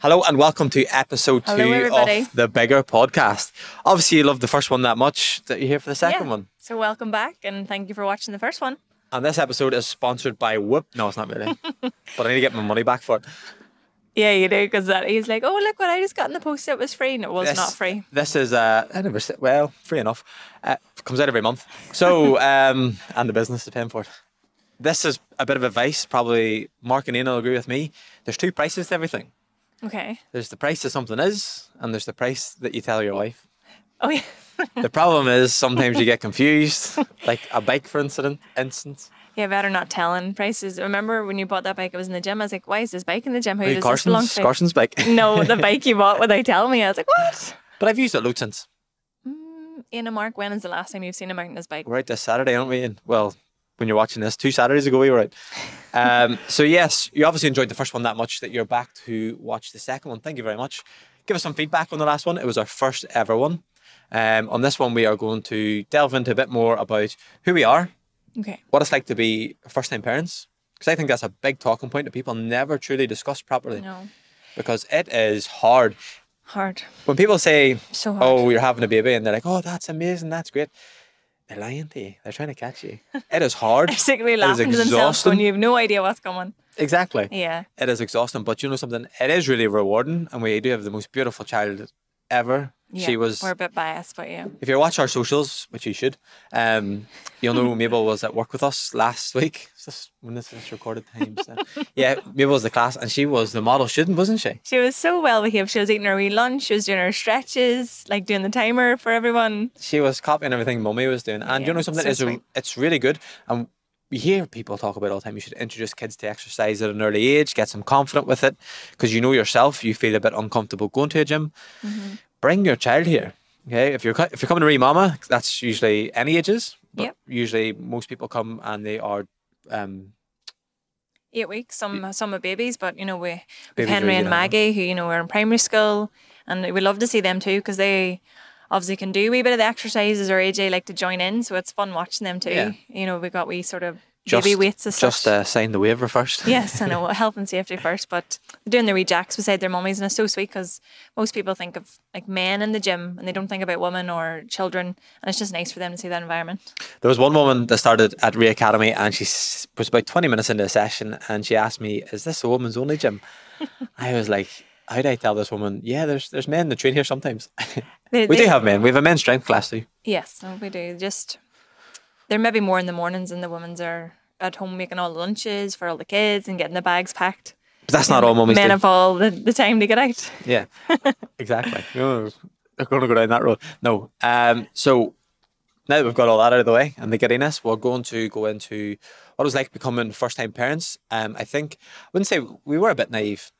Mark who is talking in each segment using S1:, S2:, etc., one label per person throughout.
S1: Hello and welcome to episode
S2: Hello,
S1: two
S2: everybody.
S1: of the Bigger Podcast. Obviously, you loved the first one that much that you're here for the second
S2: Yeah.
S1: one.
S2: So welcome back and thank you for watching the first one.
S1: And this episode is sponsored by Whoop. No, it's not really. but I need to get my money back for it.
S2: Yeah, you do because that he's like, oh look what I just got in the post. It was free, and it was
S1: This-
S2: not free.
S1: This is, uh, I never said, well, free enough. Uh, comes out every month. So, um, and the business is paying for it. This is a bit of advice. Probably Mark and Ian will agree with me. There's two prices to everything.
S2: Okay.
S1: There's the price that something is, and there's the price that you tell your wife.
S2: Oh yeah.
S1: The problem is sometimes you get confused, like a bike, for incident, instance.
S2: yeah, better not telling prices. Remember when you bought that bike? It was in the gym. I was like, why is this bike in the gym? Who
S1: Hey,
S2: does this belong
S1: Carson's,
S2: to?
S1: Carson's bike.
S2: No, the bike you bought without telling me. I was like, what?
S1: But I've used it loads since.
S2: Mm, Ian and Mark, when is the last time you've seen a his bike?
S1: We're out this Saturday, aren't we? And well, when you're watching this, two Saturdays ago we were out. Um, so yes, you obviously enjoyed the first one that much that you're back to watch the second one. Thank you very much. Give us some feedback on the last one. It was our first ever one. Um, on this one, we are going to delve into a bit more about who we are,
S2: Okay.
S1: what it's like to be first-time parents, because I think that's a big talking point that people never truly discuss properly.
S2: No.
S1: Because it is hard.
S2: Hard.
S1: When people say,
S2: So.
S1: "Oh, you're having a baby," and they're like, "Oh, that's amazing, that's great," they're lying to you. They're trying to catch you. It is hard.
S2: They're secretly
S1: It is
S2: laughing to themselves
S1: exhausting.
S2: when you have no idea what's coming.
S1: Exactly.
S2: Yeah.
S1: It is exhausting, but you know something? It is really rewarding, and we do have the most beautiful child ever.
S2: Yeah.
S1: She was.
S2: We're a bit biased, but yeah.
S1: If you watch our socials, which you should, um, you'll know Mabel was at work with us last week. Is this when this is recorded times? yeah, Mabel was the class, and she was the model student, wasn't she?
S2: She was so well behaved. She was eating her wee lunch. She was doing her stretches, like doing the timer for everyone.
S1: She was copying everything Mummy was doing, and you know something?
S2: so
S1: it's, it's really good, and we hear people talk about it all the time. You should introduce kids to exercise at an early age, get them confident with it, because you know yourself, you feel a bit uncomfortable going to a gym.
S2: Mm-hmm.
S1: Bring your child here. Okay, if you're if you're coming to re-mama, that's usually any ages. But
S2: Yep.
S1: Usually, most people come and they are um,
S2: Eight weeks. Some some are babies, but you know we with Henry and. Maggie, who you know are in primary school, and we love to see them too because they obviously can do a wee bit of the exercises or AJ like to join in, so it's fun watching them too.
S1: Yeah.
S2: You know we got we sort of
S1: just
S2: baby weights as
S1: just uh, sign the waiver first.
S2: Yes, I know health and safety first, but they're doing the wee jacks beside their mummies, and it's so sweet because most people think of like men in the gym and they don't think about women or children, and it's just nice for them to see that environment.
S1: There was one woman that started at Re Academy and she was about 20 minutes into a session and she asked me, Is this a woman's only gym? I was like, How do I tell this woman? Yeah, there's there's men that train here sometimes.
S2: They,
S1: we
S2: they-
S1: do have men. We have a men's strength class too.
S2: Yes, no, we do. Just they're maybe more in the mornings, and the women's are at home making all the lunches for all the kids and getting the bags packed.
S1: But that's not all mummies
S2: Men
S1: do.
S2: have all the, the time to get out.
S1: Yeah, exactly. No, They're going to go down that road. No. Um. So now that we've got all that out of the way and the giddiness, we're going to go into what it was like becoming first-time parents. Um. I think I wouldn't say we were a bit naive.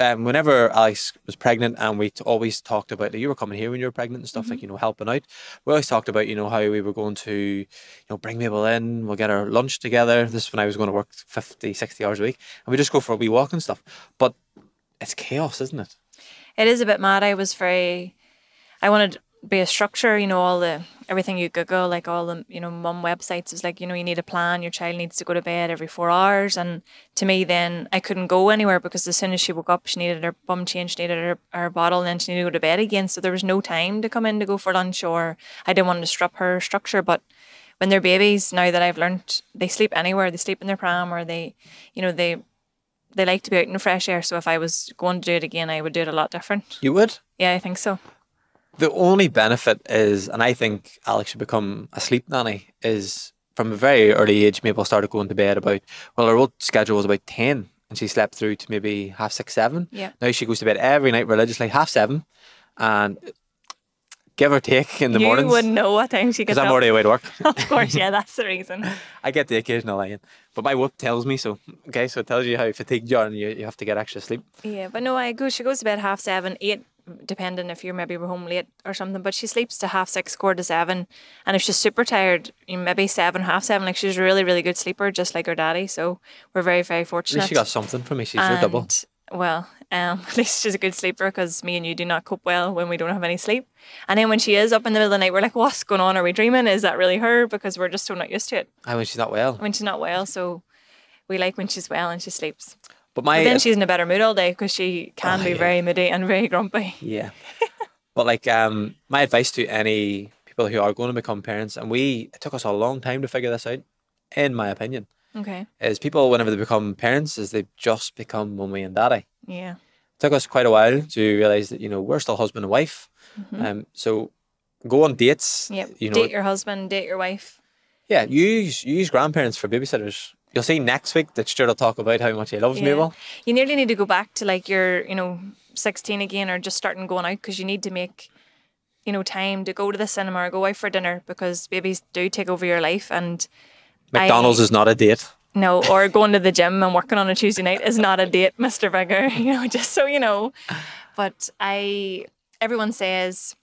S1: Um, whenever Alex was pregnant, and we t- always talked about that you were coming here when you were pregnant and stuff like you know helping out. We always talked about you know how we were going to you know bring Mabel in, we'll get our lunch together. This is when I was going to work 50, 60 hours a week, and we just go for a wee walk and stuff. But it's chaos, isn't it?
S2: It is a bit mad. I was very, I wanted be a structure. You know, all the everything you Google, like all the you know mum websites, is like you know you need a plan. Your child needs to go to bed every four hours, and to me, then I couldn't go anywhere because as soon as she woke up, she needed her bum change, needed her, her bottle, and then she needed to go to bed again. So there was no time to come in to go for lunch, or I didn't want to disrupt her structure, but. When they're babies, now that I've learned, they sleep anywhere. They sleep in their pram, or they, you know, they they like to be out in the fresh air. So if I was going to do it again, I would do it a lot different.
S1: You would.
S2: Yeah, I think so.
S1: The only benefit is, and I think Alex should become a sleep nanny, is from a very early age, Mabel started going to bed about, well, her old schedule was about 10 and she slept through to maybe half six, seven.
S2: Yeah.
S1: Now she goes to bed every night religiously, half seven, and give or take in the
S2: you
S1: mornings.
S2: wouldn't know what time she gets
S1: Because I'm already away to work.
S2: of course, yeah, that's the reason.
S1: I get the occasional lie in. But my whoop tells me so. Okay, so it tells you how fatigued you are and you, you have to get extra sleep.
S2: Yeah, but no, I go. She goes to bed half seven, eight, depending if you're maybe home late or something. But she sleeps to half six, quarter to seven, and if she's super tired, you know, maybe seven, half seven. Like she's a really, really good sleeper, just like her daddy. So we're very, very fortunate.
S1: At least she got something from me. She's your double.
S2: Well, um, at least she's a good sleeper because me and you do not cope well when we don't have any sleep. And then when she is up in the middle of the night, we're like, "What's going on? Are we dreaming? Is that really her?" Because we're just so not used to it
S1: I when she's not well.
S2: when she's not well. So we like when she's well and she sleeps.
S1: But my
S2: But then she's in a better mood all day because she can
S1: Oh,
S2: be
S1: yeah.
S2: very moody and very grumpy.
S1: Yeah. but like um my advice to any people who are going to become parents, and we it took us a long time to figure this out, in my opinion,
S2: Okay.
S1: is people whenever they become parents is they just become mummy and daddy.
S2: Yeah.
S1: It took us quite a while to realise that, you know, we're still husband and wife. Um so go on dates.
S2: Yep.
S1: You know
S2: date your husband, date your wife.
S1: yeah, use use grandparents for babysitters. You'll see next week that Stuart will talk about how much he loves
S2: Yeah.
S1: Mabel.
S2: You nearly need to go back to like your, you know, 16 again or just starting going out because you need to make, you know, time to go to the cinema or go out for dinner because babies do take over your life. And
S1: McDonald's
S2: I-
S1: is not a date.
S2: no, or going to the gym and working on a Tuesday night is not a date, Mr. Bigger, you know, just so you know. But I, everyone says,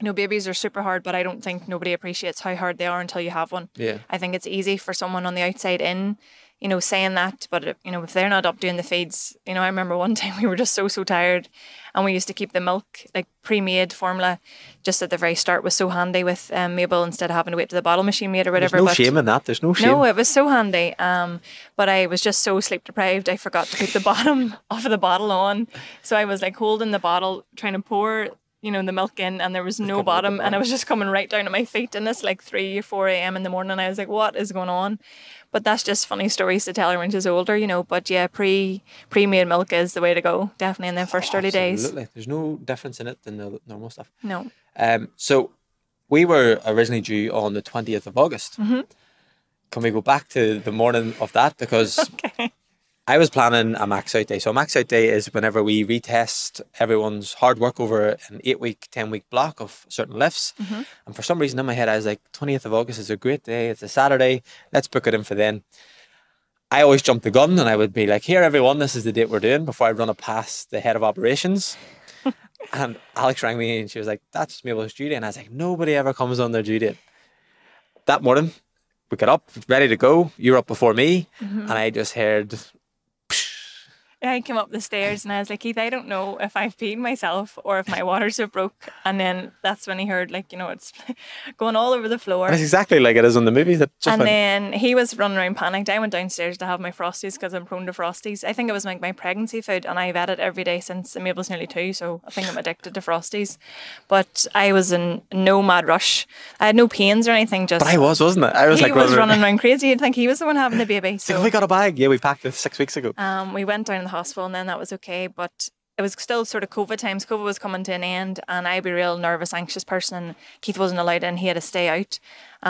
S2: you know, babies are super hard, but I don't think nobody appreciates how hard they are until you have one.
S1: Yeah.
S2: I think it's easy for someone on the outside in, you know, saying that, but you know, if they're not up doing the feeds, you know, I remember one time we were just so so tired, and we used to keep the milk like pre-made formula, just at the very start was so handy with um, Mabel instead of having to wait to the bottle machine made or
S1: There's
S2: whatever.
S1: no
S2: but
S1: shame in that. There's no shame.
S2: no, it was so handy. Um, but I was just so sleep deprived, I forgot to put the bottom off of the bottle on. So I was like holding the bottle, trying to pour, you know, the milk in, and there was no
S1: coming out the
S2: bottom, and it was just coming right down to my feet. And it's like three or four a.m. in the morning. And I was like, "What is going on?" But that's just funny stories to tell her when she's older, you know. But yeah, pre pre made milk is the way to go, definitely in the first early days.
S1: Absolutely. There's no difference in it than the normal stuff.
S2: No,
S1: Um, so we were originally due on the 20th of August.
S2: Mm-hmm.
S1: Can we go back to the morning of that? Because
S2: okay,
S1: I was planning a max out day. So a max out day is whenever we retest everyone's hard work over an eight week, 10 week block of certain lifts.
S2: Mm-hmm.
S1: And for some reason in my head, I was like, 20th of August is a great day. It's a Saturday. Let's book it in for then. I always jump the gun and I would be like, here, everyone, this is the date we're doing before I run it past the head of operations. and Alex rang me and she was like, that's Mabel's due date. And I was like, nobody ever comes on their due date. That morning, we got up, ready to go. You were up before me. And I just heard,
S2: I came up the stairs and I was like, Keith, I don't know if I've peed myself or if my waters have broke. And then that's when he heard, like, you know, it's going all over the floor.
S1: it's exactly like it is in the movie. That just
S2: And
S1: went,
S2: then he was running around panicked. I went downstairs to have my frosties because I'm prone to frosties. I think it was like my pregnancy food, and I've had it every day since Mabel's nearly two, so I think I'm addicted to frosties. But I was in no mad rush. I had no pains or anything. Just
S1: but I was, wasn't it? I was
S2: he
S1: like,
S2: was
S1: running-
S2: around crazy. You'd think he was the one having the baby.
S1: It's like, we got a bag? Yeah, we packed it six weeks ago.
S2: um, we went down hospital and then that was okay. But it was still sort of COVID times. COVID was coming to an end and I'd be a real nervous, anxious person. And Keith wasn't allowed in. He had to stay out.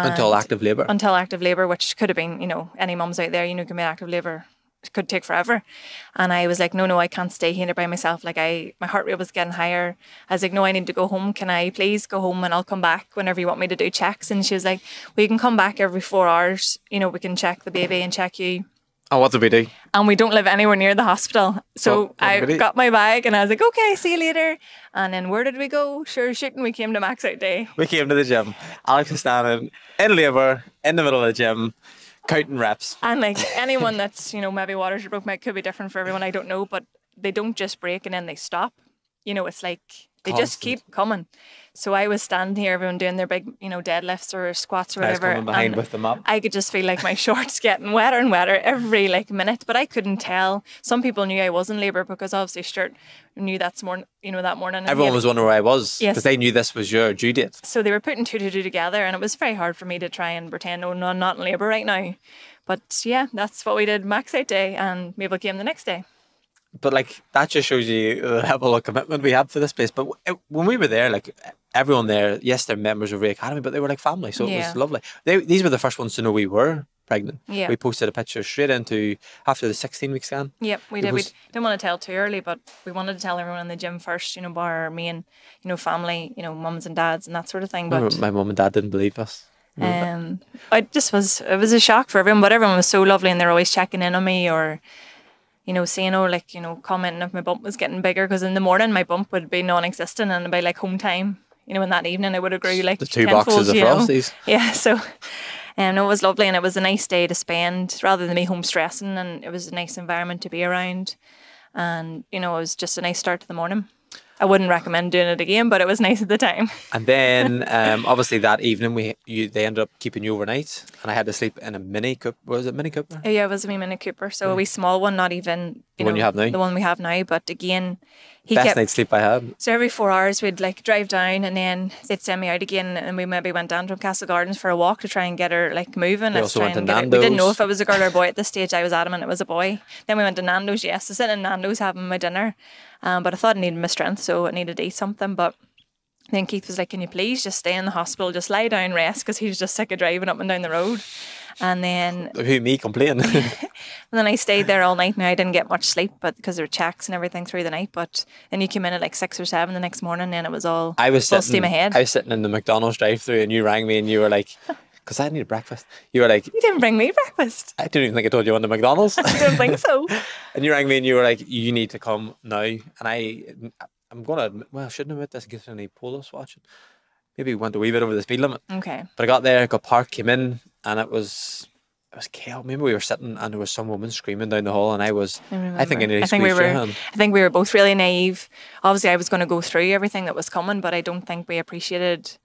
S1: until active labour.
S2: Until active labour, which could have been, you know, any mums out there, you know, can be active labour. It could take forever. And I was like, no, no, I can't stay here by myself. Like I, my heart rate was getting higher. I was like, no, I need to go home. Can I please go home and I'll come back whenever you want me to do checks? And she was like, well, you can come back every four hours. You know, we can check the baby and check you
S1: oh, what did we do?
S2: and we don't live anywhere near the hospital. So
S1: Oh, what
S2: I
S1: did we do?
S2: got my bag and I was like, okay, see you later. And then where did we go? Sure, shooting. We came to Max Out Day.
S1: We came to the gym. Alex is standing in labour in the middle of the gym, counting reps.
S2: And like anyone that's, you know, maybe waters are broke, might could be different for everyone. I don't know, but they don't just break and then they stop. You know, it's like they just keep coming. So I was standing here, everyone doing their big, you know, deadlifts or squats or
S1: I
S2: whatever.
S1: behind with them up.
S2: I could just feel like my shorts getting wetter and wetter every like minute, but I couldn't tell. Some people knew I was in labour because obviously Stuart knew that's morning, you know, that morning.
S1: Everyone was wondering where I was because
S2: Yes.
S1: they knew this was your due date.
S2: so they were putting two to two together, and it was very hard for me to try and pretend, oh no, I'm not in labour right now. But yeah, that's what we did max out day, and Mabel came the next day.
S1: But like that just shows you the level of commitment we have for this place. But when we were there, like everyone there, yes, they're members of Ray Academy, but they were like family, so it was lovely. They, these were the first ones to know we were pregnant.
S2: Yeah.
S1: We posted a picture straight into after the 16 week scan.
S2: Yep, we
S1: It
S2: did.
S1: was-
S2: We didn't want to tell too early, but we wanted to tell everyone in the gym first, you know, bar our main, you know, family, you know, mums and dads and that sort of thing. But
S1: My mum and dad didn't believe us.
S2: um, it just was it was a shock for everyone. But everyone was so lovely, and they're always checking in on me or. You know, saying or like you know, commenting if my bump was getting bigger because in the morning my bump would be non-existent, and by like home time, you know, in that evening I would have grew like
S1: The two
S2: tenfold,
S1: boxes of
S2: know.
S1: Frosties.
S2: Yeah, so um, it was lovely and it was a nice day to spend rather than me home stressing and it was a nice environment to be around and you know it was just a nice start to the morning. I wouldn't recommend doing it again, but it was nice at the time.
S1: And then um, obviously that evening we you they ended up keeping you overnight, and I had to sleep in a Mini Cooper. Was it Mini Cooper?
S2: Yeah, it was a wee Mini Cooper, so a wee small one, not even
S1: The one
S2: know,
S1: you have now?
S2: The one we have now, but again, he
S1: Best
S2: kept.
S1: night's sleep I had.
S2: So every four hours we'd like drive down and then they'd send me out again and we maybe went down to Castle Gardens for a walk to try and get her like moving.
S1: We also
S2: try
S1: went
S2: and
S1: to
S2: her- We didn't know if it was a girl or a boy at this stage. I was adamant it was a boy. Then we went to Nando's, yes. I sitting in Nando's having my dinner. Um, but I thought I needed my strength, so I needed to eat something. But then Keith was like, Can you please just stay in the hospital, just lie down, rest? Because he was just sick of driving up and down the road. And then
S1: Who me complaining?
S2: and then I stayed there all night. Now I didn't get much sleep, but because there were checks and everything through the night. But then you came in at like six or seven the next morning, and it was all
S1: I was
S2: full
S1: sitting.
S2: steam ahead.
S1: I was sitting in the McDonald's drive-through, and you rang me, and you were like, "Cause I needed breakfast." You were like,
S2: you didn't bring me breakfast.
S1: "I didn't even think I told you on the McDonald's."
S2: I don't think so.
S1: and you rang me, and you were like, "You need to come now." And I, I'm gonna admit, well, I shouldn't admit this in case any police watching. Maybe we went a wee bit over the speed limit.
S2: Okay.
S1: But I got there, got parked, came in, and it was it was chaos. Maybe we were sitting and there was some woman screaming down the hall, and I was. I, think I nearly
S2: I think we were. I think we were both really naive. Obviously, I was going to go through everything that was coming, but I don't think we appreciated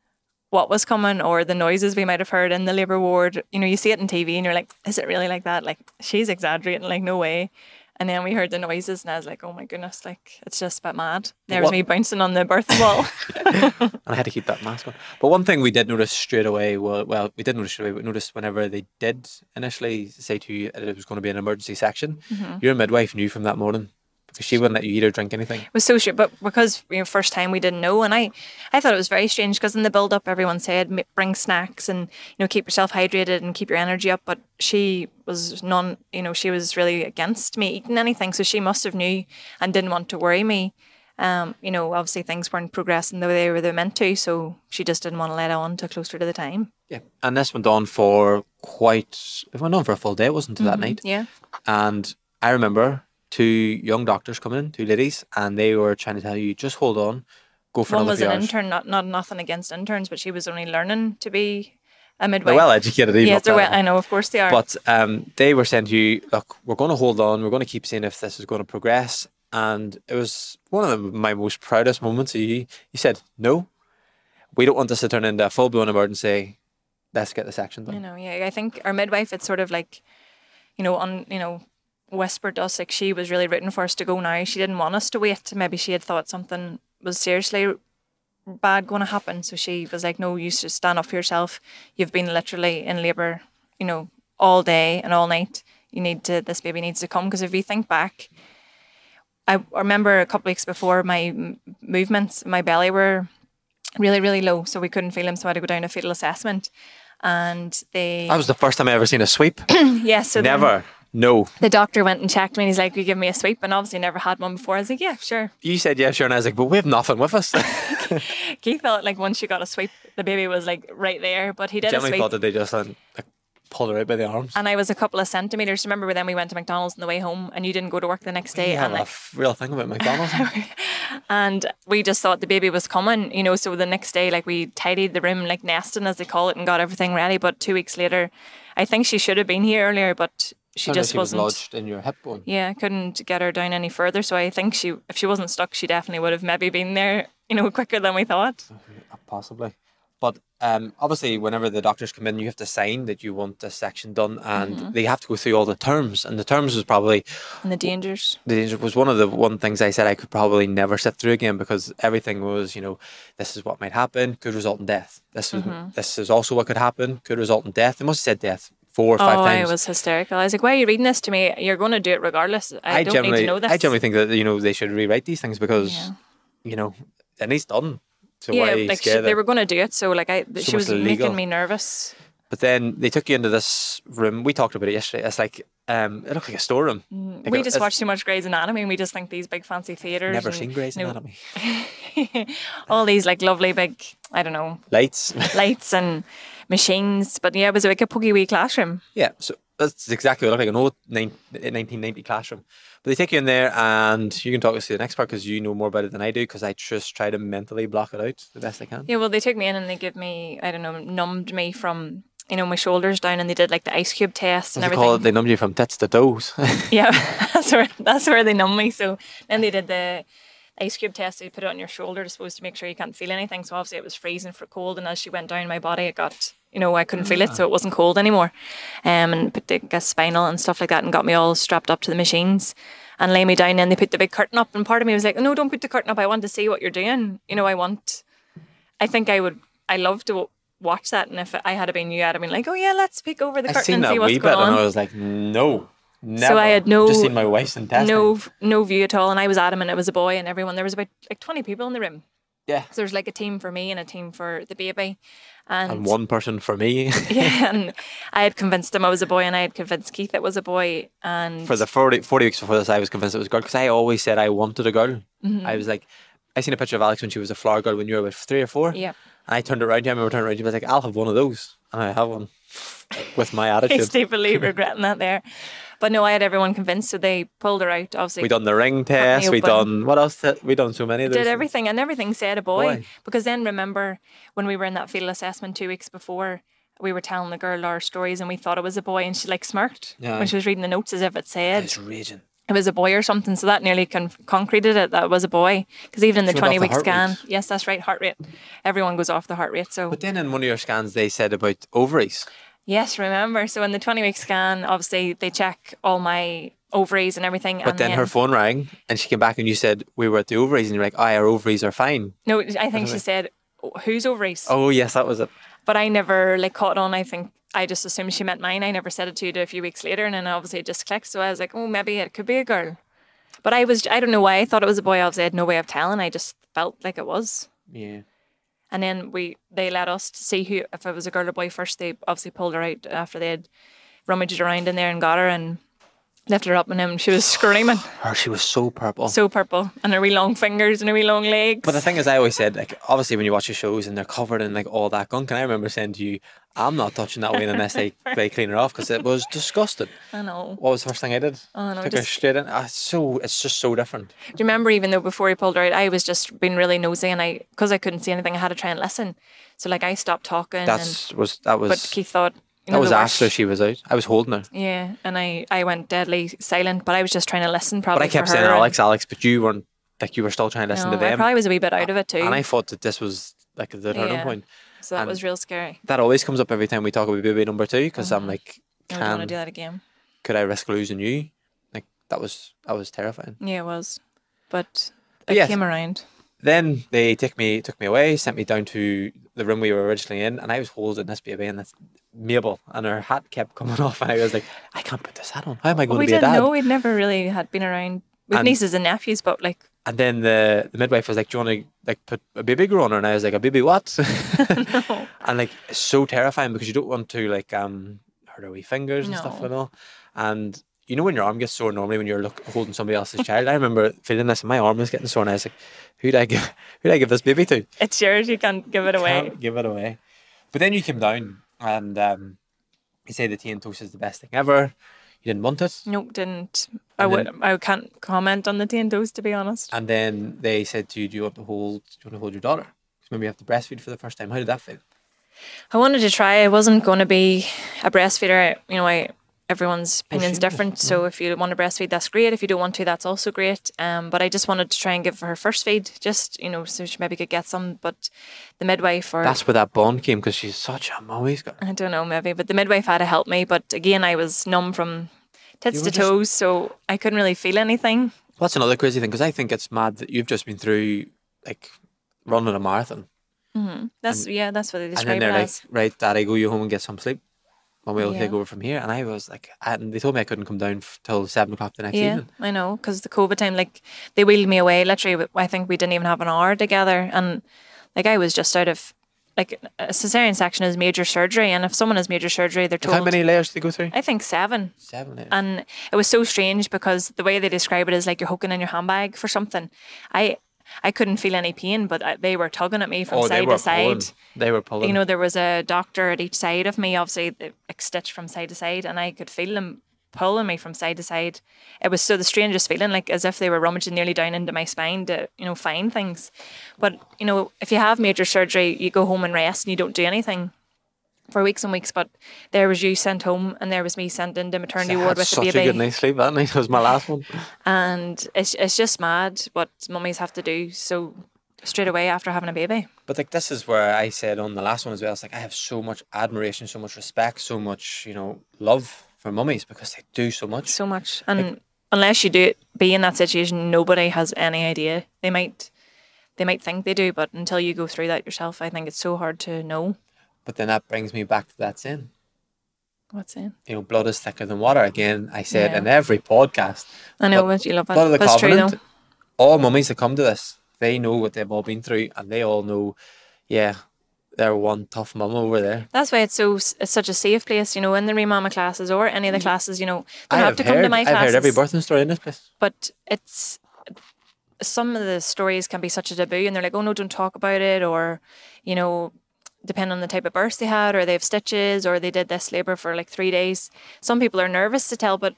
S2: what was coming or the noises we might have heard in the labour ward. You know, you see it in TV and you're like, is it really like that? Like, she's exaggerating, like, no way. And then we heard the noises and I was like, oh my goodness, like, it's just a bit mad. There was
S1: What-
S2: me bouncing on the birth ball.
S1: and I had to keep that mask on. But one thing we did notice straight away, well, well, we did notice straight away, but noticed whenever they did initially say to you that it was going to be an emergency section,
S2: Mm-hmm.
S1: your midwife knew from that morning she wouldn't let you eat or drink anything.
S2: It was so but because you know, first time we didn't know, and I, I thought it was very strange because in the build up, everyone said bring snacks and you know keep yourself hydrated and keep your energy up. But she was non, you know, she was really against me eating anything, so she must have knew and didn't want to worry me. Um, you know, obviously things weren't progressing the way they were they meant to, so she just didn't want to let on to closer to the time.
S1: Yeah. And this went on for quite, it went on for a full day, it wasn't
S2: Mm-hmm.
S1: that night.
S2: Yeah,
S1: And I remember two young doctors coming in, two ladies, and they were trying to tell you, just hold on, go for
S2: one
S1: another
S2: was an
S1: hours.
S2: intern, not not nothing against interns, but she was only learning to be a
S1: They're
S2: midwife.
S1: well educated, even
S2: yes, they're well. I know, of course they are.
S1: But um, they were saying to you, look, we're going to hold on. We're going to keep seeing if this is going to progress. And it was one of the, my most proudest moments. He, you said, no, we don't want this to turn into a full blown emergency. Let's get the section
S2: You
S1: done.
S2: know, yeah. I think our midwife, it's sort of like, you know, on you know, whispered to us like she was really rooting for us to go now. She didn't want us to wait. Maybe she had thought something was seriously bad going to happen. So she was like, "No, you should stand up for yourself. You've been literally in labour, you know, all day and all night. You need to. This baby needs to come. Because if you think back, I remember a couple weeks before my movements, my belly were really, really low, so we couldn't feel him. So I had to go down a fetal assessment, and they
S1: That was the first time I ever seen a sweep.
S2: yeah. So
S1: Never. No.
S2: the doctor went and checked me. and He's like, "Will you give me a sweep?" And obviously never had one before. I was like, "Yeah, sure."
S1: You said yes, sure. And I was like, but we have nothing with us.
S2: Keith thought like once you got a sweep, the baby was like right there, but he did a
S1: Generally
S2: sweep.
S1: thought that they just like, like, pulled her out by the arms.
S2: and I was a couple of centimeters. Remember then we went to McDonald's on the way home, and you didn't go to work the next day,
S1: have
S2: and
S1: a
S2: like,
S1: real thing about McDonald's.
S2: and we just thought the baby was coming, you know. So the next day, like we tidied the room, like nesting as they call it, and got everything ready. But two weeks later, I think she should have been here earlier, but she just
S1: she was
S2: wasn't.
S1: lodged in your hip bone.
S2: yeah, couldn't get her down any further. So I think she, if she wasn't stuck, she definitely would have maybe been there, you know, quicker than we thought.
S1: Possibly. But um, obviously, whenever the doctors come in, you have to sign that you want this section done, and
S2: Mm-hmm.
S1: they have to go through all the terms. And the terms was probably
S2: And the dangers.
S1: the danger was one of the one things I said I could probably never sit through again because everything was, you know, this is what might happen, could result in death. This is
S2: Mm-hmm.
S1: this is also what could happen, could result in death. They must have said death four or five
S2: oh,
S1: times.
S2: I was hysterical. I was like, "Why are you reading this to me? You're going to do it regardless. I, don't need to know this."
S1: I generally think that you know they should rewrite these things because
S2: Yeah.
S1: you know it needs done. So
S2: yeah, like she, they were going to do it, so like I,
S1: So
S2: she was
S1: illegal.
S2: making me nervous.
S1: But then they took you into this room. We talked about it yesterday. It's like um, it looked like a storeroom. Like
S2: Mm, we just
S1: it's
S2: watch too much Grey's Anatomy, and we just think these big fancy theaters.
S1: Never
S2: and,
S1: seen Grey's
S2: you know,
S1: Anatomy.
S2: all these like lovely big, I don't know,
S1: Lights.
S2: lights and machines. But yeah, it was like a puggy wee classroom.
S1: yeah. So that's exactly what it looked like an old 1990 classroom. But they take you in there, and you can talk us through the next part because you know more about it than I do. Because I just try to mentally block it out the best I can.
S2: Yeah, well, they took me in and they give me, I don't know, numbed me from you know my shoulders down, and they did like the ice cube test and
S1: What's it
S2: everything.
S1: called? They numbed you from tits to toes.
S2: Yeah, that's where that's where they numb me. So then they did the ice cube test. They put it on your shoulder, supposed to make sure you can't feel anything. So obviously it was freezing for cold, and as she went down my body, it got you know I couldn't feel it, so it wasn't cold anymore. Um, and put the guess, spinal and stuff like that, and got me all strapped up to the machines. And lay me down, and they put the big curtain up. And part of me was like, "No, don't put the curtain up. I want to see what you're doing. You know, I want. I think I would. I love to watch that. And if I had been you, I'd have been like, "Oh yeah, let's peek over the
S1: I
S2: curtain and
S1: that
S2: see what's
S1: wee
S2: going
S1: bit,
S2: on."
S1: and I was like, no, never.
S2: I had no-
S1: just seen my
S2: no no view at all and i was adamant it was a boy and everyone there was about like 20 people in the room
S1: Yeah.
S2: so there's like a team for me and a team for the baby and,
S1: And one person for me
S2: yeah and i had convinced him i was a boy and i had convinced keith it was a boy and
S1: for the 40, 40 weeks before this. I was convinced it was a girl because I always said I wanted a girl.
S2: Mm-hmm.
S1: I was like, I seen a picture of Alex when she was a flower girl when you were about three or four.
S2: yeah
S1: And I turned around to him. I remember turning around to him. I was like, I'll have one of those, and I have one with my attitude.
S2: i deeply regretting that there but no i had everyone convinced so they pulled her out obviously
S1: We done the ring test. We done what else? did- We done so many.
S2: did everything and everything said a boy,
S1: Boy.
S2: because then remember when we were in that fetal assessment two weeks before we were telling the girl our stories and we thought it was a boy and she like smirked
S1: Yeah.
S2: when she was reading the notes as if it said
S1: It's raging.
S2: it was a boy or something. So that nearly con- concreted it that it was a boy. Because even in the
S1: She
S2: 20 week
S1: heart
S2: scan, yes, that's right, heart rate. Everyone goes off the heart rate. So,
S1: But then in one of your scans, they said about ovaries.
S2: Yes, remember. So in the 20 week scan, obviously they check all my ovaries and everything.
S1: But
S2: and
S1: then her phone rang and she came back and you said we were at the ovaries and you're like, "Oh, our ovaries are fine."
S2: No, I think she said, "Oh, whose ovaries?
S1: Oh yes, that was it.
S2: But I never like caught on. I think I just assumed she meant mine. I never said it to you a few weeks later, and then obviously it just clicked. So I was like, oh, maybe it could be a girl. But I was, I don't know why I thought it was a boy. Obviously, I had no way of telling. I just felt like it was.
S1: Yeah.
S2: And then we, they let us to see who, if it was a girl or boy first. They obviously pulled her out after they had rummaged around in there and got her and lifted her up, and then she was screaming,
S1: Her, she was so purple.
S2: so purple, and her wee long fingers and her wee long legs.
S1: but the thing is, I always said, like, obviously, when you watch the shows and they're covered in like all that gunk, and I remember saying to you, "I'm not touching that wing unless they they clean her off because it was disgusting."
S2: I know.
S1: What was the first thing I did?
S2: Oh, no,
S1: Took her
S2: just-
S1: straight in. Ah, it's so it's just so different.
S2: Do you remember even though before he pulled her out, I was just being really nosy and I, because I couldn't see anything, I had to try and listen. So like I stopped talking
S1: That's was that was
S2: but Keith thought, you
S1: that was after she was out. I was holding her,
S2: Yeah, and I, I went deadly silent, but I was just trying to listen probably
S1: but I kept saying. Alex, Alex, but you weren't like you were still trying to listen
S2: No,
S1: to
S2: I
S1: them.
S2: probably was a wee bit out of it too.
S1: and I thought that this was like the turning
S2: Yeah.
S1: point.
S2: so that
S1: and-
S2: was real scary.
S1: That always comes up every time we talk about baby number two because I'm uh-huh. like,
S2: I don't want to do that again.
S1: could I risk losing you? Like that was that was terrifying.
S2: Yeah, it was. But
S1: But
S2: it
S1: yes.
S2: came around.
S1: Then they took me took me away, sent me down to the room we were originally in, and I was holding this baby and this Mabel, and her hat kept coming off, and I was like, I can't put this hat on. How am I going
S2: we
S1: to be a
S2: didn't know. We'd never really had been around with
S1: And-
S2: nieces and nephews, but like,
S1: And then the, the midwife was like, "Do you want to like put a baby grow on her?" And I was like, "A baby what?" no. And like so terrifying because you don't want to like um hurt her wee fingers and stuff and all. And you know when your arm gets sore normally when you're look, holding somebody else's child. I remember feeling this, and my arm was getting sore, and I was like, "Who do I give? Who do I give this baby to?"
S2: it's yours. You can't give it away.
S1: Can't give it away. But then you came down and um, you say the tea and toast is the best thing ever. You didn't want it.
S2: Nope, didn't. I would.
S1: then-
S2: I can't comment on the tea and toast to be honest.
S1: And then they said to you, "Do you want to hold? Do you want to hold your daughter?" 'Cause Maybe you have to breastfeed for the first time. How did that feel?
S2: I wanted to try. I wasn't going to be a breastfeeder. You know, I everyone's opinion's
S1: sure.
S2: different. So if you want to breastfeed, that's great. If you don't want to, that's also great. Um, but I just wanted to try and give her first feed, just you know, so she maybe could get some. But the midwife or
S1: That's where that bond came because she's such a mommy's got.
S2: I don't know, maybe. But the midwife had to help me. But again, I was numb from tits to
S1: just-
S2: toes, so I couldn't really feel anything.
S1: Well, That's another crazy thing because I think it's mad that you've just been through like running a marathon,
S2: That's yeah, that's what they
S1: and then
S2: describe
S1: they're like,
S2: as.
S1: "Right, Daddy, go you home and get some sleep. When we'll
S2: Yeah.
S1: take over from here." And I was like, and they told me I couldn't come down f- till seven o'clock the next
S2: Yeah,
S1: evening.
S2: I know, because the COVID time, like they wheeled me away. Literally, I think we didn't even have an hour together, and like I was just out of like a cesarean section is major surgery, and if someone has major surgery, they're told.
S1: how many layers did they go through?
S2: I think seven.
S1: Seven layers.
S2: And it was so strange because the way they describe it is like you're hooking in your handbag for something. I I couldn't feel any pain, but I, they were tugging at me from
S1: oh,
S2: side to side.
S1: pulling. They were pulling.
S2: You know, there was a doctor at each side of me, obviously they- like stitched from side to side, and I could feel them pulling me from side to side. It was so the strangest feeling, like as if they were rummaging nearly down into my spine to, you know, find things. But you know, if you have major surgery, you go home and rest and you don't do anything. For weeks and weeks. But there was you sent home, and there was me sent into maternity
S1: I
S2: ward
S1: had
S2: with the
S1: such
S2: baby.
S1: a good night's sleep that night. It was my last one.
S2: and it's it's just mad what mummies have to do so straight away after having a baby.
S1: But like this is where I said on the last one as well. It's like I have so much admiration, so much respect, so much you know love for mummies because they do so much.
S2: So much, and unless you do it, be in that situation, nobody has any idea. They might they might think they do, but until you go through that yourself, I think it's so hard to know
S1: But then that brings me back to that sin.
S2: What sin?
S1: You know, blood is thicker than water. Again, I say it in every podcast.
S2: I know,
S1: But
S2: you love
S1: Blood of the
S2: That's
S1: covenant.
S2: though.
S1: All mummies that come to this, they know what they've all been through, and they all know, yeah, they're one tough mum over there.
S2: That's why it's so it's such a safe place, you know, in the remama classes or any of the classes, you know, they
S1: Mm. I
S2: have to come to my
S1: I've
S2: classes.
S1: heard every birthing story in this place.
S2: but it's some of the stories can be such a taboo and they're like oh no don't talk about it or you know depending on the type of birth they had or they have stitches or they did this labor for like three days some people are nervous to tell but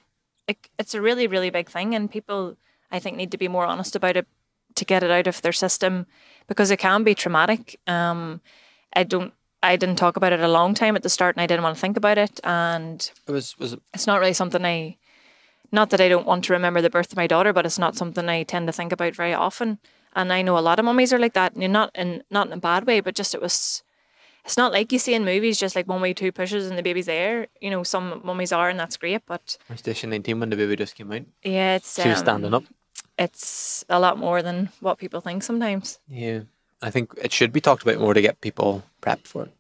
S2: it, it's a really really big thing and people i think need to be more honest about it to get it out of their system because it can be traumatic um i don't i didn't talk about it a long time at the start and i didn't want to think about it and
S1: It was was it?
S2: it's not really something I not that I don't want to remember the birth of my daughter, but it's not something I tend to think about very often. And I know a lot of mummies are like that, and not in not in a bad way, but just it was it's not like you see in movies, just like one way, two pushes and the baby's there. You know, some mummies are and that's great, but
S1: Station 19 when the baby just came out.
S2: yeah, it's
S1: She was
S2: um,
S1: standing up.
S2: It's a lot more than what people think sometimes.
S1: Yeah. I think it should be talked about more to get people prepped for it.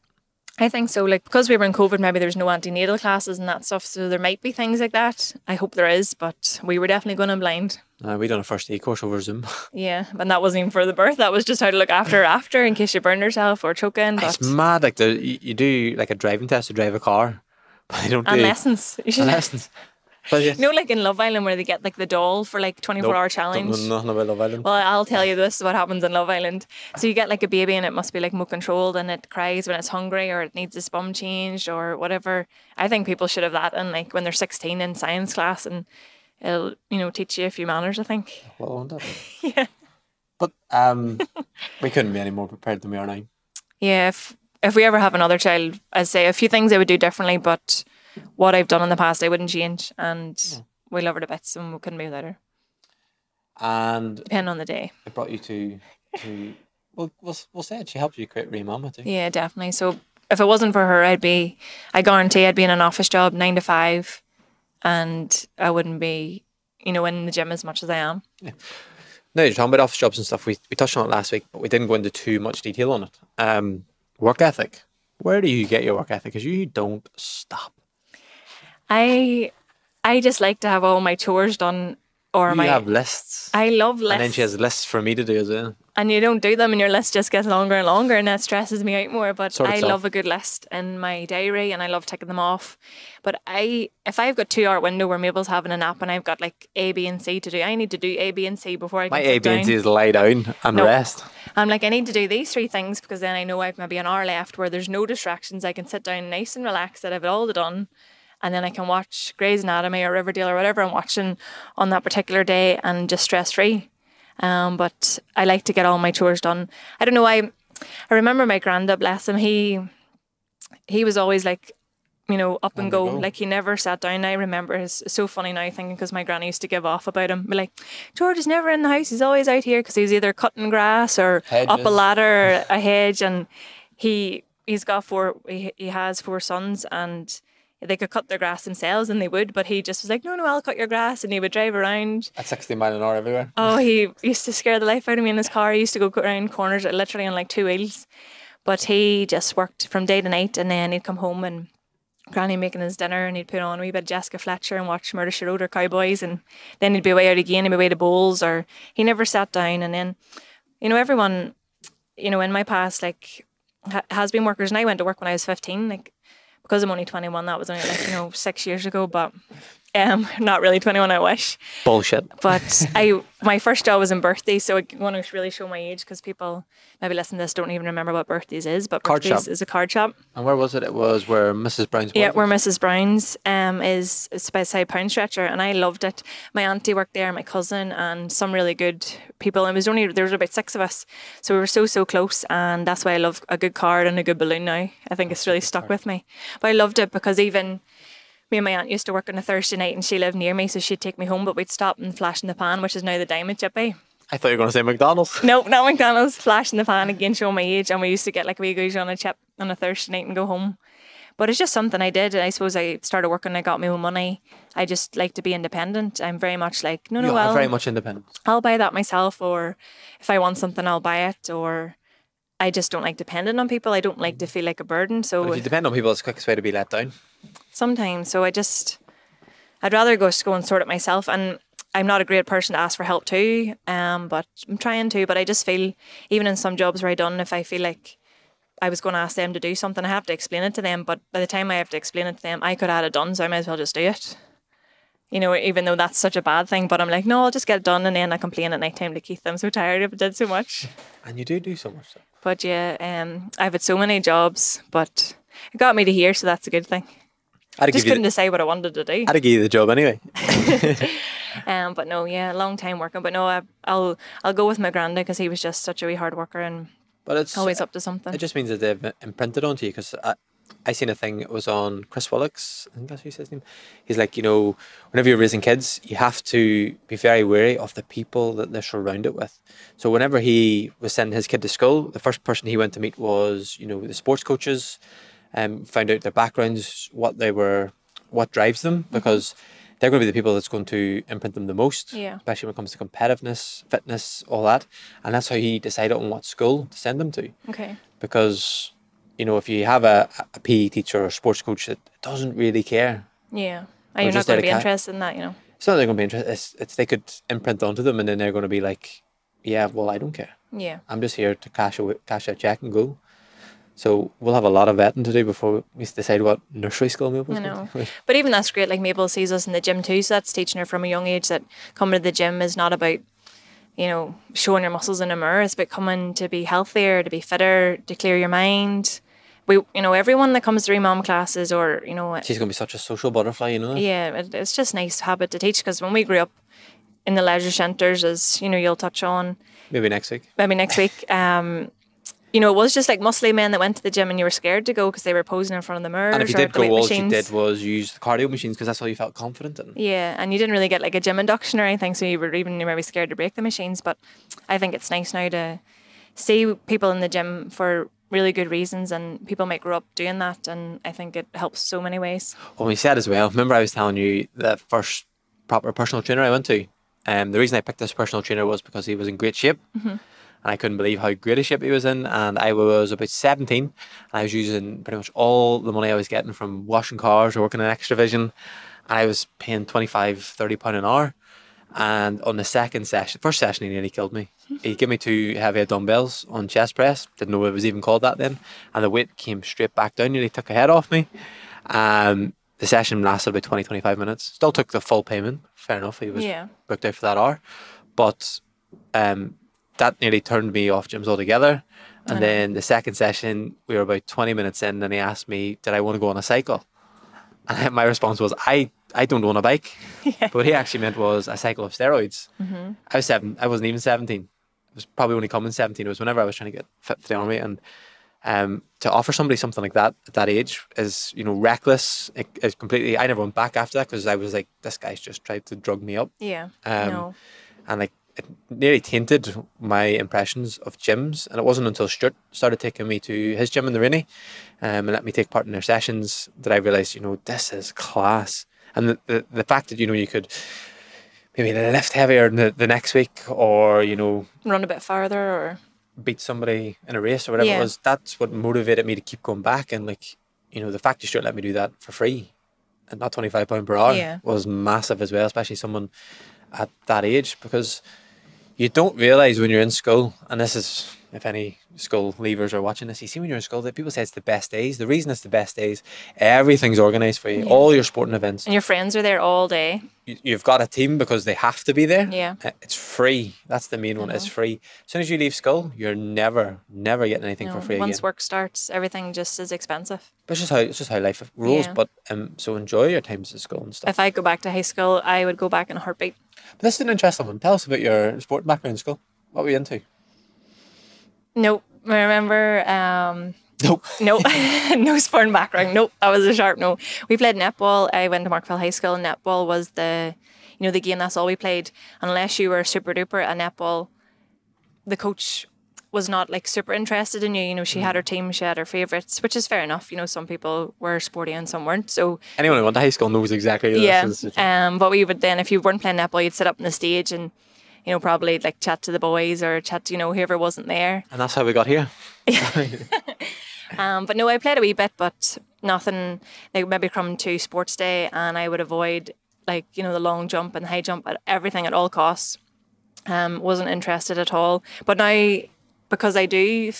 S2: I think so. Like because we were in COVID, maybe there's no antenatal classes and that stuff, so there might be things like that. I hope there is, but we were definitely going in blind.
S1: Uh, we done a first aid course over Zoom.
S2: Yeah, and that wasn't even for the birth. That was just how to look after after in case you burn yourself or choking. But
S1: it's mad. Like the you, you do like a driving test to drive a car, but they don't
S2: and
S1: do
S2: lessons. You should
S1: and lessons. But yes,
S2: you know, like in Love Island, where they get like the doll for like twenty four
S1: nope,
S2: hour
S1: don't
S2: challenge.
S1: know nothing about Love Island.
S2: Well, I'll tell you this is what happens in Love Island. So you get like a baby and it must be like more controlled and it cries when it's hungry or it needs its bum changed or whatever. I think people should have that in like when they're 16 in science class and it'll, you know, teach you a few manners, I think.
S1: Well, won't it?
S2: Yeah.
S1: But um, we couldn't be any more prepared than we are now.
S2: Yeah, if if we ever have another child, I'd say a few things I would do differently, but what I've done in the past I wouldn't change and we love her to bits and we couldn't be without her.
S1: And
S2: Depending on the day.
S1: it brought you to to well, we'll we'll say it. She helped you create Remama too.
S2: Yeah, definitely. So if it wasn't for her, I'd be, I guarantee I'd be in an office job nine to five and I wouldn't be, you know, in the gym as much as I am.
S1: No, you're talking about office jobs and stuff. We we touched on it last week, but we didn't go into too much detail on it. Um, work ethic. Where do you get your work ethic? Because you don't stop.
S2: I, I just like to have all my chores done or
S1: You
S2: my,
S1: have lists,
S2: I love lists.
S1: and then she has lists for me to do as well.
S2: and you don't do them and your list just gets longer and longer and that stresses me out more but
S1: Sort
S2: i love a good list in my diary and i love ticking them off but i if i've got two hour window where mabel's having a nap and i've got like a b and c to do i need to do a b and c before i can
S1: My A, B, and. C is lie down and
S2: No.
S1: rest.
S2: i'm like i need to do these three things because then i know i've maybe an hour left where there's no distractions i can sit down nice and relaxed that i've it all done and then I can watch Grey's Anatomy or Riverdale or whatever I'm watching on that particular day and just stress free. Um, but I like to get all my chores done. I don't know. I I remember my granddad, bless him. He he was always like, you know, up and go.
S1: go.
S2: Like he never sat down. I remember it's so funny now thinking because my granny used to give off about him. Be like, George is never in the house. He's always out here because he's either cutting grass or up a ladder, or a hedge, and he he's got four. He, he has four sons and. They could cut their grass themselves and they would, but he just was like, No, no, I'll cut your grass. And he would drive around
S1: At 60 mile an hour everywhere.
S2: Oh, he used to scare the life out of me in his car. He used to go around corners literally on like two wheels. But he just worked from day to night and then he'd come home and Granny making his dinner and he'd put on a wee bit of Jessica Fletcher and watch Murder She Wrote or Cowboys and then he'd be away out again, he'd be away to bowls or he never sat down and then you know, everyone you know, in my past like ha- has been workers and I went to work when I was fifteen, like because I'm only twenty one, that was only like, you know, six years ago, but Um, not really 21, I wish.
S1: Bullshit.
S2: But I, my first job was in birthdays, so I want to really show my age because people maybe listen to this don't even remember what birthdays is. But
S1: Card
S2: birthdays
S1: shop.
S2: is a card shop.
S1: And where was it? It was where Mrs. Brown's.
S2: Yeah,
S1: was.
S2: where Mrs. Brown's um is is beside Poundstretcher, and I loved it. My auntie worked there, my cousin, and some really good people. And it was only there was about six of us, so we were so so close, and that's why I love a good card and a good balloon now. I think it's really stuck with me. But I loved it because even me and my aunt used to work on a Thursday night, and she lived near me, so she'd take me home, but we'd stop and flash in the pan, which is now the Diamond Chippy.
S1: I thought you were going to say McDonald's.
S2: No, not McDonald's. Flash in the pan again, show my age. And we used to get like a wee goose on a chip on a Thursday night and go home. But it's just something I did. And I suppose I started working, I got my own money. I just like to be independent. I'm very much like, no, no, well,
S1: are very much independent.
S2: I'll buy that myself. Or if I want something, I'll buy it. Or I just don't like depending on people. I don't like to mm. feel like a burden. So
S1: But if you depend on people, it's the quickest way to be let down.
S2: Sometimes. So I just, I'd rather go go and sort it myself. And I'm not a great person to ask for help too. Um, but I'm trying to. But I just feel even in some jobs where I done, if I feel like I was going to ask them to do something, I have to explain it to them. But by the time I have to explain it to them, I could have had it done. So I might as well just do it. You know, even though that's such a bad thing, but I'm like, no, I'll just get it done, and then I complain at night time to Keith. I'm so tired. I did so much.
S1: And you do do so much stuff.
S2: But yeah, um, I've had so many jobs, but it got me to here, so that's a good thing.
S1: I'd
S2: Just couldn't
S1: The,
S2: decide what I wanted to do.
S1: I'd give you the job anyway.
S2: Um, but no, yeah, long time working. But no, I, I'll I'll go with my granddad because he was just such a wee hard worker and
S1: But it's
S2: always up to something.
S1: It just means that they've imprinted onto you because I, I seen a thing. It was on Chris Willicks. I think that's who says his name. He's like, you know, whenever you're raising kids, you have to be very wary of the people that they're surrounded with. So whenever he was sending his kid to school, the first person he went to meet was, you know, the sports coaches, um, found out their backgrounds, what they were, what drives them, because they're going to be the people that's going to imprint them the most.
S2: Yeah.
S1: Especially when it comes to competitiveness, fitness, all that, and that's how he decided on what school to send them to
S2: okay.
S1: because you know if you have a, a PE teacher or sports coach that doesn't really care,
S2: Yeah. And you're not going to be interested in that, you know.
S1: it's not they're going to be interested. It's, it's they could imprint onto them, and then they're going to be like, yeah, well, I don't care.
S2: Yeah.
S1: I'm just here to cash a cash a check and go. So we'll have a lot of vetting to do before we decide what nursery school we'll
S2: I know. But even that's great. Like Mabel sees us in the gym too, so that's teaching her from a young age that coming to the gym is not about, you know, showing your muscles in a mirror. It's about coming to be healthier, to be fitter, to clear your mind. We, you know, everyone that comes through mom classes or you know,
S1: She's going to be such a social butterfly, you know.
S2: yeah, it, it's just nice habit to teach because when we grew up in the leisure centres, as you know, you'll touch on
S1: Maybe next week.
S2: maybe next week. Um, you know, it was just like muscly men that went to the gym and you were scared to go because they were posing in front of the mirror.
S1: And if you did
S2: at the weight
S1: go, all
S2: machines.
S1: you did was use the cardio machines because that's all you felt confident in.
S2: Yeah, and you didn't really get like a gym induction or anything, so you were even maybe scared to break the machines. But I think it's nice now to see people in the gym for really good reasons, and people might grow up doing that, and I think it helps so many ways.
S1: Well, we said as well. Remember, I was telling you the first proper personal trainer I went to. Um, the reason I picked this personal trainer was because he was in great shape, and I couldn't believe how great a shape he was in. And I was about seventeen, and I was using pretty much all the money I was getting from washing cars or working in Xtra-vision, and I was paying 25 30 pound an hour. And on the second session, first session, he nearly killed me. He gave me two heavy dumbbells on chest press. Didn't know it was even called that then. And the weight came straight back down. Nearly took a head off me. Um, the session lasted about 20, 25 minutes. Still took the full payment. Fair enough. He was
S2: Yeah.
S1: booked out for that hour. But um, that nearly turned me off gyms altogether. And then the second session, we were about 20 minutes in, and he asked me, Did I want to go on a cycle? And my response was, I, I don't own a bike. But what he actually meant was a cycle of steroids. I was seven. I wasn't even 17. It was probably only coming 17. It was whenever I was trying to get fit for the army. And um, to offer somebody something like that at that age is, you know, reckless. It, it's completely, I never went back after that because I was like, this guy's just tried to drug me up.
S2: Yeah,
S1: Um,
S2: no,
S1: And like, nearly tainted my impressions of gyms. And it wasn't until Stuart started taking me to his gym in the Rainy um, and let me take part in their sessions that I realized, you know, this is class. And the, the, the fact that, you know, you could maybe lift heavier the, the next week or, you know,
S2: run a bit farther or
S1: beat somebody in a race or whatever
S2: Yeah.
S1: it was, that's what motivated me to keep going back. And like, you know, the fact you Stuart let me do that for free and not £25 per hour
S2: Yeah.
S1: was massive as well, especially someone at that age because you don't realize when you're in school, and this is if any school leavers are watching this, you see when you're in school that people say it's the best days. The reason it's the best days, everything's organised for you. All your sporting events.
S2: And your friends are there all day.
S1: You, you've got a team because they have to be there.
S2: Yeah.
S1: Uh, It's free. That's the main one. It's free. As soon as you leave school, you're never, never getting anything
S2: You
S1: for free
S2: once
S1: again.
S2: work starts, everything just is expensive.
S1: But it's just how it's just how life rolls.
S2: Yeah.
S1: But um, so enjoy your times at school and stuff.
S2: If I go back to high school, I would go back in a heartbeat.
S1: But this is an interesting one. Tell us about your sport background in school. What were you into?
S2: Nope. I remember um
S1: Nope.
S2: no no sporting background. Nope. That was a sharp no. We played netball. I went to Markville High School and netball was the you know, the game that's all we played. Unless you were super duper at netball, the coach was not like super interested in you. You know, she had her team, she had her favourites, which is fair enough. You know, some people were sporty and some weren't. So
S1: Anyone who went to high school knows exactly
S2: yeah. Um, but we would then, if you weren't playing netball, you'd sit up on the stage and, you know, probably like chat to the boys or chat to, you know, whoever wasn't there.
S1: and that's how we got here.
S2: Um, but no, I played a wee bit, but nothing like maybe come to sports day and I would avoid like, you know, the long jump and high jump at everything at all costs. Um, wasn't interested at all. But now because I do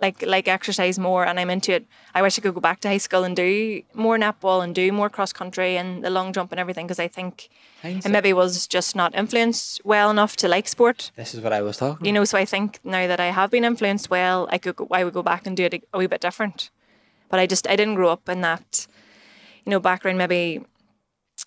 S2: like like exercise more and I'm into it, I wish I could go back to high school and do more netball and do more cross country and the long jump and everything because I think I maybe was just not influenced well enough to like sport.
S1: This is what I was talking.
S2: You know, so I think now that I have been influenced well, I could go, I would go back and do it a, a wee bit different. But I just I didn't grow up in that, you know, background. Maybe,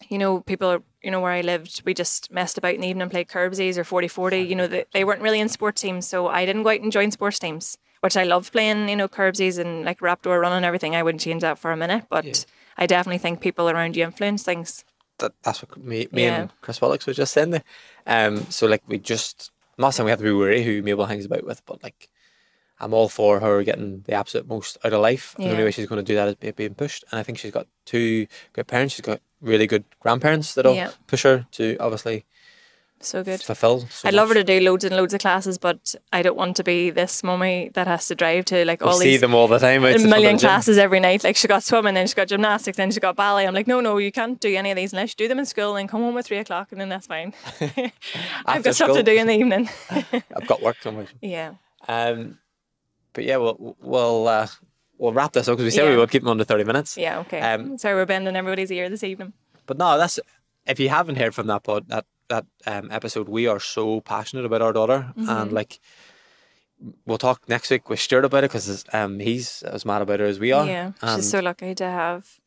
S2: you know, people are, you know where I lived, we just messed about in the evening, and played curbsies or 40-40. You know, they, they weren't really in sports teams, so I didn't go out and join sports teams, which I loved playing. You know, curbsies and like raptor run and everything. I wouldn't change that for a minute, but I definitely think people around you influence things.
S1: that, that's what me, me
S2: Yeah.
S1: and Chris Willicks was just saying there. Um, so like we just, I'm not saying we have to be worried who Mabel hangs about with, but like I'm all for her getting the absolute most out of life. And the only way she's going to do that is being pushed. And I think she's got two good parents. She's got really good grandparents that'll
S2: Yeah.
S1: push her to obviously
S2: So good.
S1: fulfill. So
S2: I'd love her to do loads and loads of classes, but I don't want to be this mummy that has to drive to like
S1: We
S2: all
S1: see
S2: these
S1: them all the time.
S2: a
S1: the front of
S2: million classes every night. Like she got swimming, then she got gymnastics, then she got ballet. I'm like, no, no, you can't do any of these unless you do them in school and come home at three o'clock, and then that's fine. I've got stuff to do in the evening.
S1: I've got work somewhere.
S2: yeah,
S1: Um, but yeah, we'll we'll uh, we'll wrap this up because we said we would keep them under thirty minutes.
S2: yeah, okay.
S1: Um,
S2: Sorry, we're bending everybody's ear this evening.
S1: But no, that's if you haven't heard from that pod that that um, episode, we are so passionate about our daughter,
S2: Mm-hmm.
S1: and like we'll talk next week with Stuart about it because um, he's as mad about her as we are.
S2: yeah,
S1: and,
S2: she's so lucky to have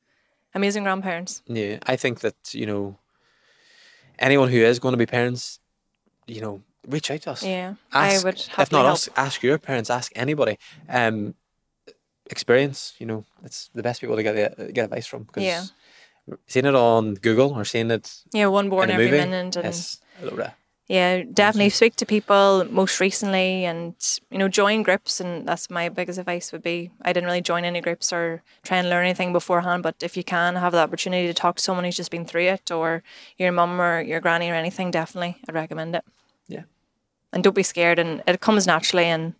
S2: amazing grandparents.
S1: yeah. I think that you know anyone who is going to be parents, you know, reach out to us.
S2: Yeah,
S1: Ask,
S2: I would
S1: if not
S2: help.
S1: us, ask your parents, ask anybody. Um, experience, you know, it's the best people to get the, get advice from. Because
S2: Yeah.
S1: seeing it on Google or seeing it
S2: Yeah, one born every
S1: movie,
S2: minute, and
S1: a little bit.
S2: Yeah, definitely speak to people most recently and, you know, join groups. And that's my biggest advice would be I didn't really join any groups or try and learn anything beforehand. But if you can have the opportunity to talk to someone who's just been through it or your mum or your granny or anything, definitely I'd recommend it.
S1: Yeah.
S2: And don't be scared. And it comes naturally and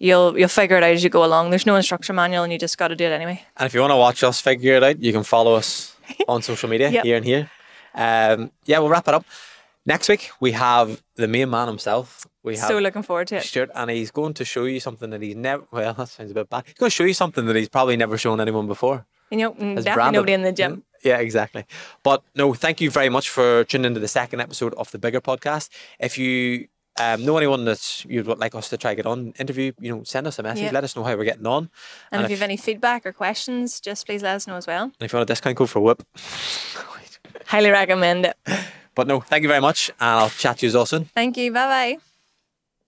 S2: you'll you'll figure it out as you go along. There's no instruction manual and you just got to do it anyway.
S1: And if you want to watch us figure it out, you can follow us on social media
S2: Yep.
S1: here and here. Um, yeah, we'll wrap it up. Next week we have the main man himself. We have
S2: So looking forward to it.
S1: Stuart, and he's going to show you something that he's never. Well, that sounds a bit bad. He's going to show you something that he's probably never shown anyone before.
S2: You know, mm, definitely
S1: brand of-
S2: nobody in the gym.
S1: Yeah, exactly. But no, thank you very much for tuning into the second episode of the Bigger Podcast. If you um, know anyone that you'd like us to try get on interview, you know, send us a message.
S2: Yeah.
S1: Let us know how we're getting on.
S2: And, if you have any feedback or questions, just please let us know as well.
S1: and if you want a discount code for Whoop.
S2: Highly recommend it.
S1: But no, thank you very much, and I'll chat to you all soon.
S2: Thank you. Bye bye.